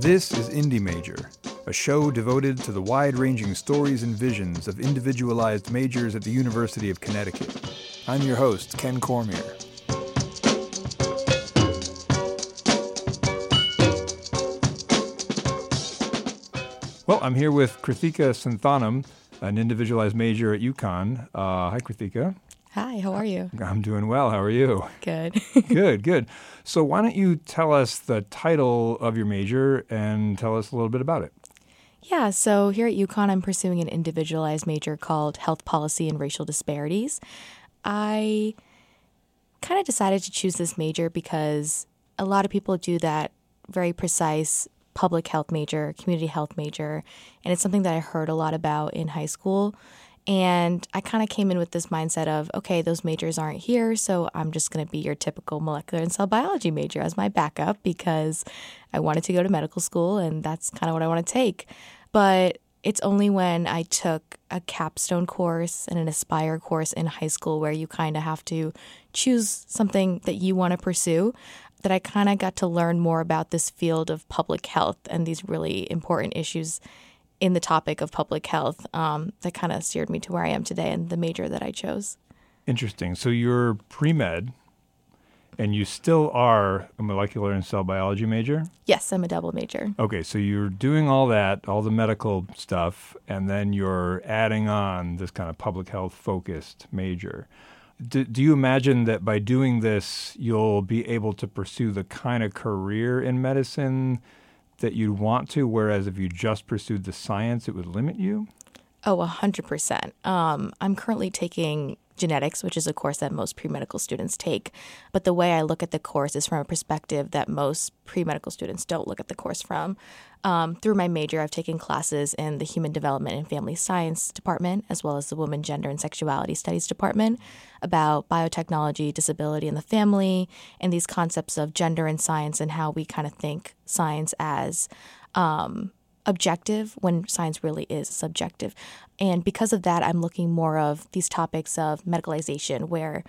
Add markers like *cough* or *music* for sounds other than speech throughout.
This is Indie Major, a show devoted to the wide ranging stories and visions of individualized majors at the University of Connecticut. I'm your host, Ken Cormier. Well, I'm here with Krithika Santhanam, an individualized major at UConn. Uh, hi, Krithika. Hi, how are you? I'm doing well. How are you? Good. *laughs* good, good. So, why don't you tell us the title of your major and tell us a little bit about it? Yeah, so here at UConn, I'm pursuing an individualized major called Health Policy and Racial Disparities. I kind of decided to choose this major because a lot of people do that very precise public health major, community health major, and it's something that I heard a lot about in high school. And I kind of came in with this mindset of, okay, those majors aren't here, so I'm just going to be your typical molecular and cell biology major as my backup because I wanted to go to medical school and that's kind of what I want to take. But it's only when I took a capstone course and an aspire course in high school where you kind of have to choose something that you want to pursue that I kind of got to learn more about this field of public health and these really important issues in the topic of public health um, that kind of steered me to where I am today and the major that I chose. Interesting. So you're pre med and you still are a molecular and cell biology major? Yes, I'm a double major. Okay, so you're doing all that, all the medical stuff, and then you're adding on this kind of public health focused major do, do you imagine that by doing this, you'll be able to pursue the kind of career in medicine that you'd want to, whereas if you just pursued the science, it would limit you? Oh, 100%. Um, I'm currently taking genetics, which is a course that most pre medical students take. But the way I look at the course is from a perspective that most pre medical students don't look at the course from. Um, through my major, I've taken classes in the Human Development and Family Science Department, as well as the Women, Gender, and Sexuality Studies Department, about biotechnology, disability, and the family, and these concepts of gender and science, and how we kind of think science as um, objective when science really is subjective. And because of that, I'm looking more of these topics of medicalization, where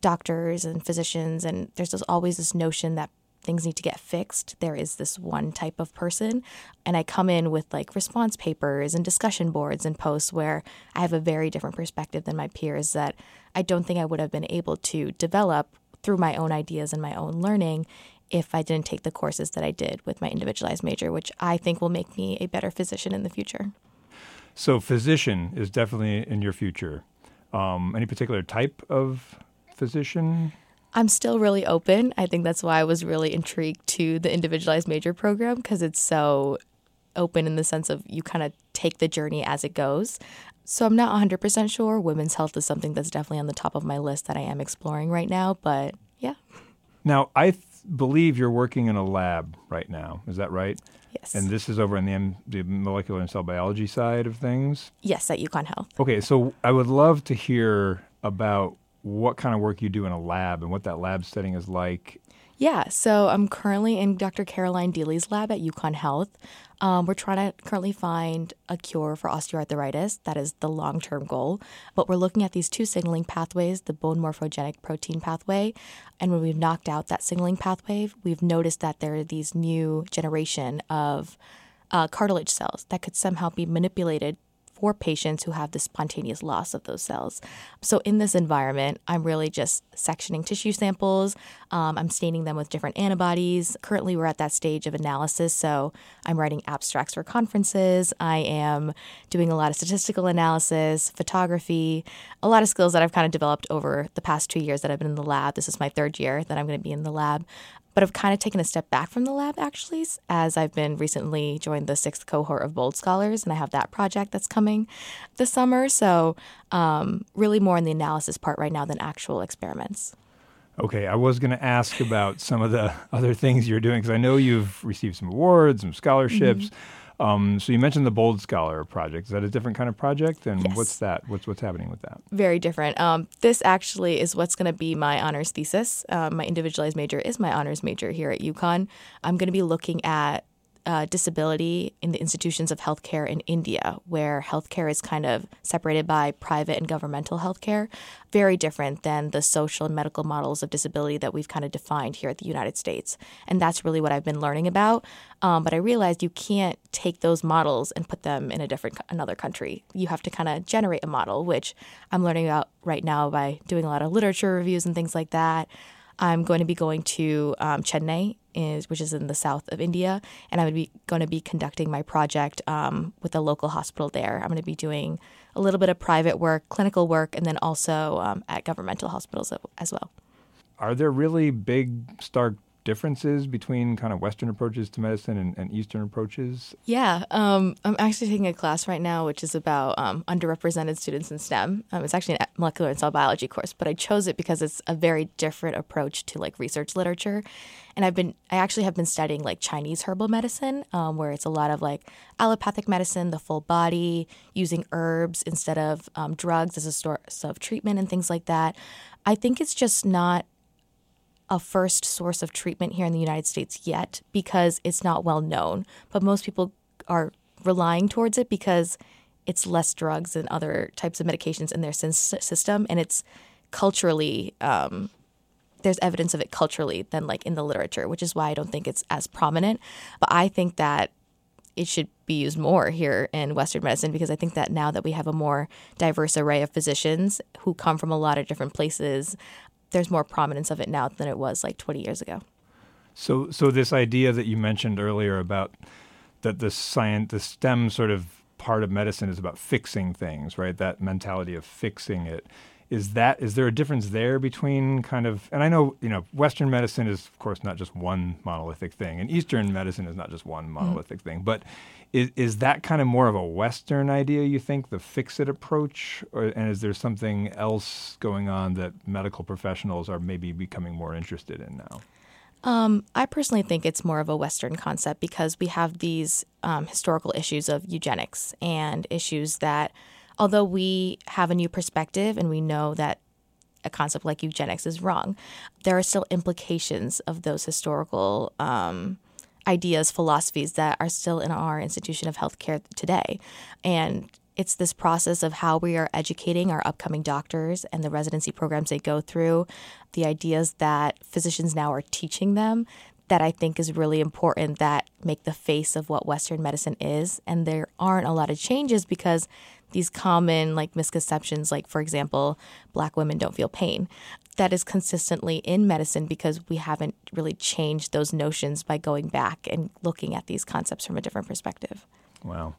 doctors and physicians, and there's always this notion that things need to get fixed, there is this one type of person. And I come in with like response papers and discussion boards and posts where I have a very different perspective than my peers that I don't think I would have been able to develop through my own ideas and my own learning if I didn't take the courses that I did with my individualized major, which I think will make me a better physician in the future. So, physician is definitely in your future. Um, any particular type of physician? I'm still really open. I think that's why I was really intrigued to the individualized major program because it's so open in the sense of you kind of take the journey as it goes. So I'm not 100% sure. Women's health is something that's definitely on the top of my list that I am exploring right now, but yeah. Now, I th- believe you're working in a lab right now. Is that right? Yes. And this is over in the, M- the molecular and cell biology side of things? Yes, at UConn Health. Okay, so I would love to hear about what kind of work you do in a lab and what that lab setting is like. Yeah, so I'm currently in Dr. Caroline Dealy's lab at UConn Health. Um, we're trying to currently find a cure for osteoarthritis. That is the long term goal. But we're looking at these two signaling pathways the bone morphogenic protein pathway. And when we've knocked out that signaling pathway, we've noticed that there are these new generation of uh, cartilage cells that could somehow be manipulated for patients who have the spontaneous loss of those cells. So, in this environment, I'm really just sectioning tissue samples. Um, I'm staining them with different antibodies. Currently, we're at that stage of analysis. So, I'm writing abstracts for conferences. I am doing a lot of statistical analysis, photography, a lot of skills that I've kind of developed over the past two years that I've been in the lab. This is my third year that I'm going to be in the lab but I've kind of taken a step back from the lab actually, as I've been recently joined the sixth cohort of Bold Scholars, and I have that project that's coming this summer. So, um, really more in the analysis part right now than actual experiments. Okay, I was going to ask about some of the *laughs* other things you're doing because I know you've received some awards, some scholarships. Mm-hmm. Um, so you mentioned the Bold Scholar project. Is that a different kind of project? And yes. what's that? What's what's happening with that? Very different. Um, this actually is what's going to be my honors thesis. Um, my individualized major is my honors major here at UConn. I'm going to be looking at uh, disability in the institutions of healthcare in India, where healthcare is kind of separated by private and governmental healthcare, very different than the social and medical models of disability that we've kind of defined here at the United States. And that's really what I've been learning about. Um, but I realized you can't take those models and put them in a different another country. You have to kind of generate a model, which I'm learning about right now by doing a lot of literature reviews and things like that. I'm going to be going to um, Chennai, is, which is in the south of India, and I'm going to be conducting my project um, with a local hospital there. I'm going to be doing a little bit of private work, clinical work, and then also um, at governmental hospitals as well. Are there really big, stark differences between kind of Western approaches to medicine and, and Eastern approaches? Yeah, um, I'm actually taking a class right now which is about um, underrepresented students in STEM. Um, it's actually a molecular and cell biology course, but I chose it because it's a very different approach to like research literature. And I've been, I actually have been studying like Chinese herbal medicine, um, where it's a lot of like allopathic medicine, the full body, using herbs instead of um, drugs as a source of treatment and things like that. I think it's just not a first source of treatment here in the United States yet because it's not well known. But most people are relying towards it because it's less drugs and other types of medications in their system, and it's culturally um, there's evidence of it culturally than like in the literature, which is why I don't think it's as prominent. But I think that it should be used more here in Western medicine because I think that now that we have a more diverse array of physicians who come from a lot of different places, there's more prominence of it now than it was like 20 years ago. So, so this idea that you mentioned earlier about that the science, the STEM sort of part of medicine is about fixing things, right? That mentality of fixing it. Is that is there a difference there between kind of and I know you know Western medicine is of course not just one monolithic thing, and Eastern medicine is not just one mm-hmm. monolithic mm-hmm. thing, but is, is that kind of more of a Western idea, you think, the fix it approach? Or, and is there something else going on that medical professionals are maybe becoming more interested in now? Um, I personally think it's more of a Western concept because we have these um, historical issues of eugenics and issues that, although we have a new perspective and we know that a concept like eugenics is wrong, there are still implications of those historical um, ideas, philosophies that are still in our institution of healthcare today. And it's this process of how we are educating our upcoming doctors and the residency programs they go through, the ideas that physicians now are teaching them that I think is really important that make the face of what Western medicine is. And there aren't a lot of changes because these common like misconceptions, like for example, black women don't feel pain that is consistently in medicine because we haven't really changed those notions by going back and looking at these concepts from a different perspective. Wow.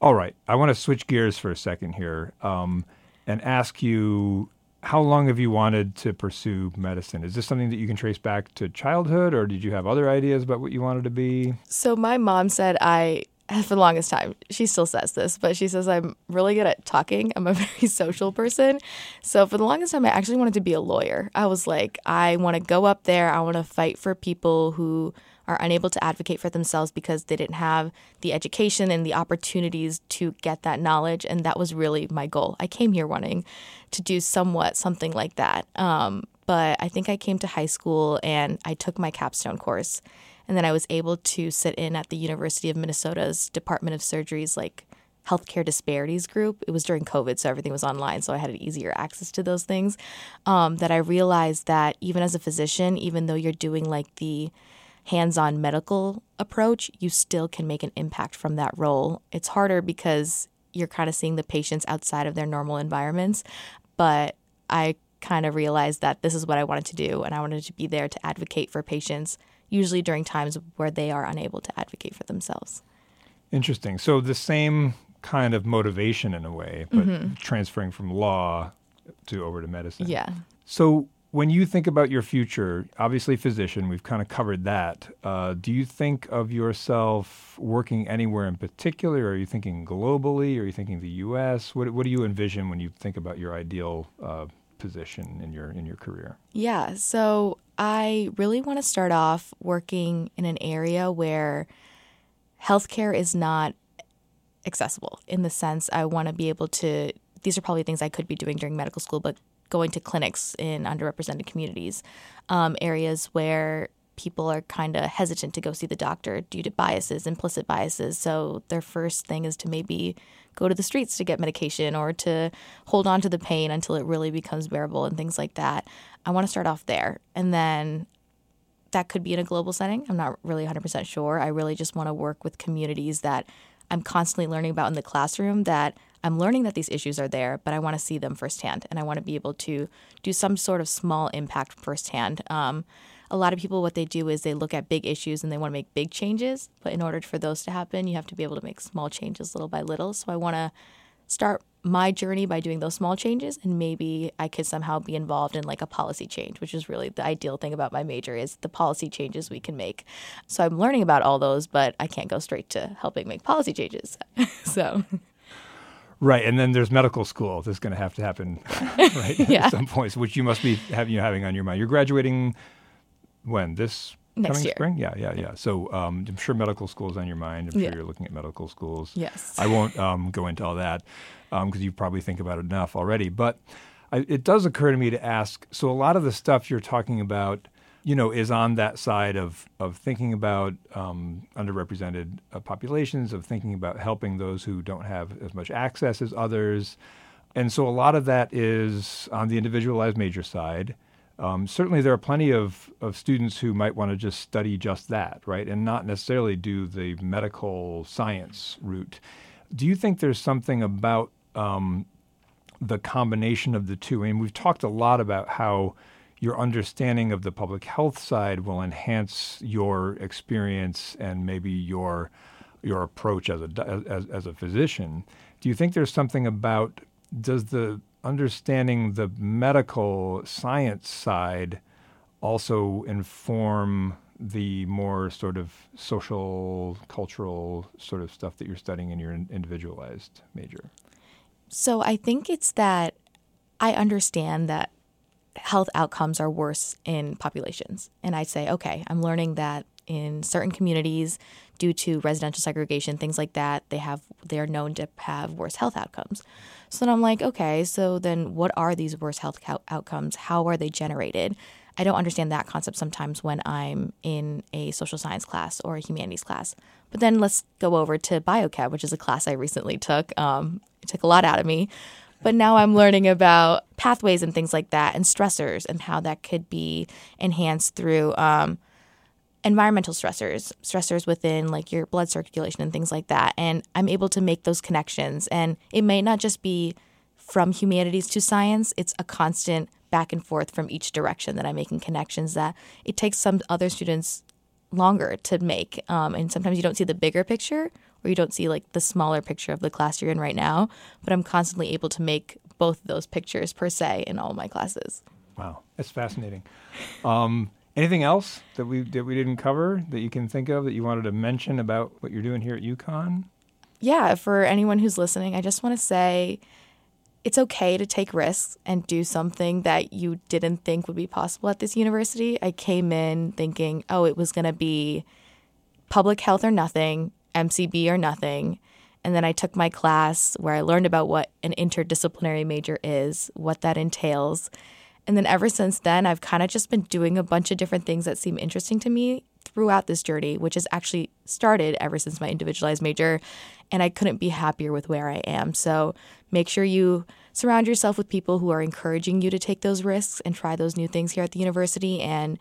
All right. I want to switch gears for a second here um, and ask you how long have you wanted to pursue medicine? Is this something that you can trace back to childhood, or did you have other ideas about what you wanted to be? So, my mom said I *laughs* for the longest time, she still says this, but she says I'm really good at talking. I'm a *laughs* very social person. So for the longest time, I actually wanted to be a lawyer. I was like, I want to go up there. I want to fight for people who are unable to advocate for themselves because they didn't have the education and the opportunities to get that knowledge. And that was really my goal. I came here wanting to do somewhat something like that. Um, but I think I came to high school and I took my capstone course and then I was able to sit in at the University of Minnesota's Department of Surgery's like healthcare disparities group. It was during COVID, so everything was online, so I had an easier access to those things. Um, that I realized that even as a physician, even though you're doing like the hands on medical approach, you still can make an impact from that role. It's harder because you're kind of seeing the patients outside of their normal environments, but I kind of realized that this is what I wanted to do, and I wanted to be there to advocate for patients usually during times where they are unable to advocate for themselves. Interesting. So the same kind of motivation in a way, but mm-hmm. transferring from law to over to medicine. Yeah. So when you think about your future, obviously physician, we've kind of covered that. Uh, do you think of yourself working anywhere in particular? Are you thinking globally? Are you thinking the U.S.? What, what do you envision when you think about your ideal uh, position in your in your career? Yeah. So I really want to start off working in an area where healthcare is not accessible in the sense I want to be able to, these are probably things I could be doing during medical school, but going to clinics in underrepresented communities, um, areas where people are kind of hesitant to go see the doctor due to biases, implicit biases. So their first thing is to maybe go to the streets to get medication or to hold on to the pain until it really becomes bearable and things like that. I want to start off there. And then that could be in a global setting. I'm not really 100% sure. I really just want to work with communities that I'm constantly learning about in the classroom that I'm learning that these issues are there, but I want to see them firsthand and I want to be able to do some sort of small impact firsthand. Um, a lot of people, what they do is they look at big issues and they want to make big changes, but in order for those to happen, you have to be able to make small changes little by little. So I want to start my journey by doing those small changes and maybe I could somehow be involved in like a policy change, which is really the ideal thing about my major is the policy changes we can make. So I'm learning about all those, but I can't go straight to helping make policy changes. *laughs* so Right, and then there's medical school. That's going to have to happen, *laughs* right? *laughs* yeah. At some points, which you must be having you having on your mind. You're graduating when this Next coming year. spring? Yeah, yeah, yeah. So um, I'm sure medical school is on your mind. I'm Yeah. sure you're looking at medical schools. Yes. I won't um, go into all that because you probably think about it enough already. But I, it does occur to me to ask. So a lot of the stuff you're talking about, you know, is on that side of of thinking about um, underrepresented uh, populations, of thinking about helping those who don't have as much access as others. And so a lot of that is on the individualized major side. Um, certainly, there are plenty of, of students who might want to just study just that, right, and not necessarily do the medical science route. Do you think there's something about um, the combination of the two? I mean, we've talked a lot about how your understanding of the public health side will enhance your experience and maybe your your approach as a as, as a physician. Do you think there's something about does the understanding the medical science side also inform the more sort of social, cultural sort of stuff that you're studying in your individualized major? So I think it's that I understand that health outcomes are worse in populations. And I say, okay, I'm learning that in certain communities, due to residential segregation, things like that, they have they are known to have worse health outcomes. So then I'm like, okay, so then what are these worse health co- outcomes? How are they generated? I don't understand that concept sometimes when I'm in a social science class or a humanities class. But then let's go over to biochem, which is a class I recently took. Um, it took a lot out of me. But now I'm learning about pathways and things like that and stressors and how that could be enhanced through um, environmental stressors, stressors within like your blood circulation and things like that. And I'm able to make those connections. And it may not just be from humanities to science, it's a constant back and forth from each direction that I'm making connections that it takes some other students longer to make. Um, and sometimes you don't see the bigger picture or you don't see like the smaller picture of the class you're in right now. But I'm constantly able to make both those pictures per se in all my classes. Wow, that's fascinating. Um, anything else that we that we didn't cover that you can think of that you wanted to mention about what you're doing here at UConn? yeah, for anyone who's listening, I just want to say it's okay to take risks and do something that you didn't think would be possible at this university. I came in thinking, oh, it was going to be public health or nothing, MCB or nothing. And then I took my class where I learned about what an interdisciplinary major is, what that entails. And then ever since then, I've kind of just been doing a bunch of different things that seem interesting to me throughout this journey, which has actually started ever since my individualized major. And I couldn't be happier with where I am. So make sure you surround yourself with people who are encouraging you to take those risks and try those new things here at the university. And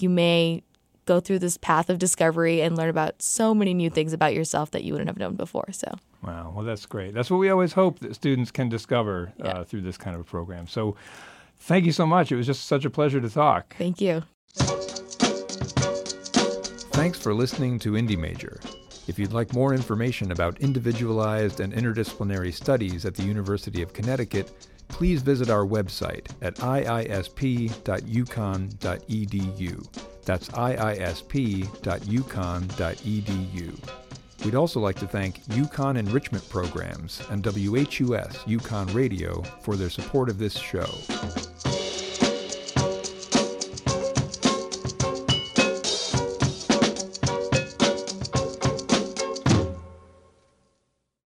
you may go through this path of discovery and learn about so many new things about yourself that you wouldn't have known before. So Wow, well, that's great. That's what we always hope that students can discover uh, through this kind of program. So, thank you so much. It was just such a pleasure to talk. thank you. Thanks for listening to Indie Major. If you'd like more information about individualized and interdisciplinary studies at the University of Connecticut, please visit our website at iisp.uconn.edu. That's iisp.uconn.edu. We'd also like to thank UConn Enrichment Programs and WHUS UConn Radio for their support of this show.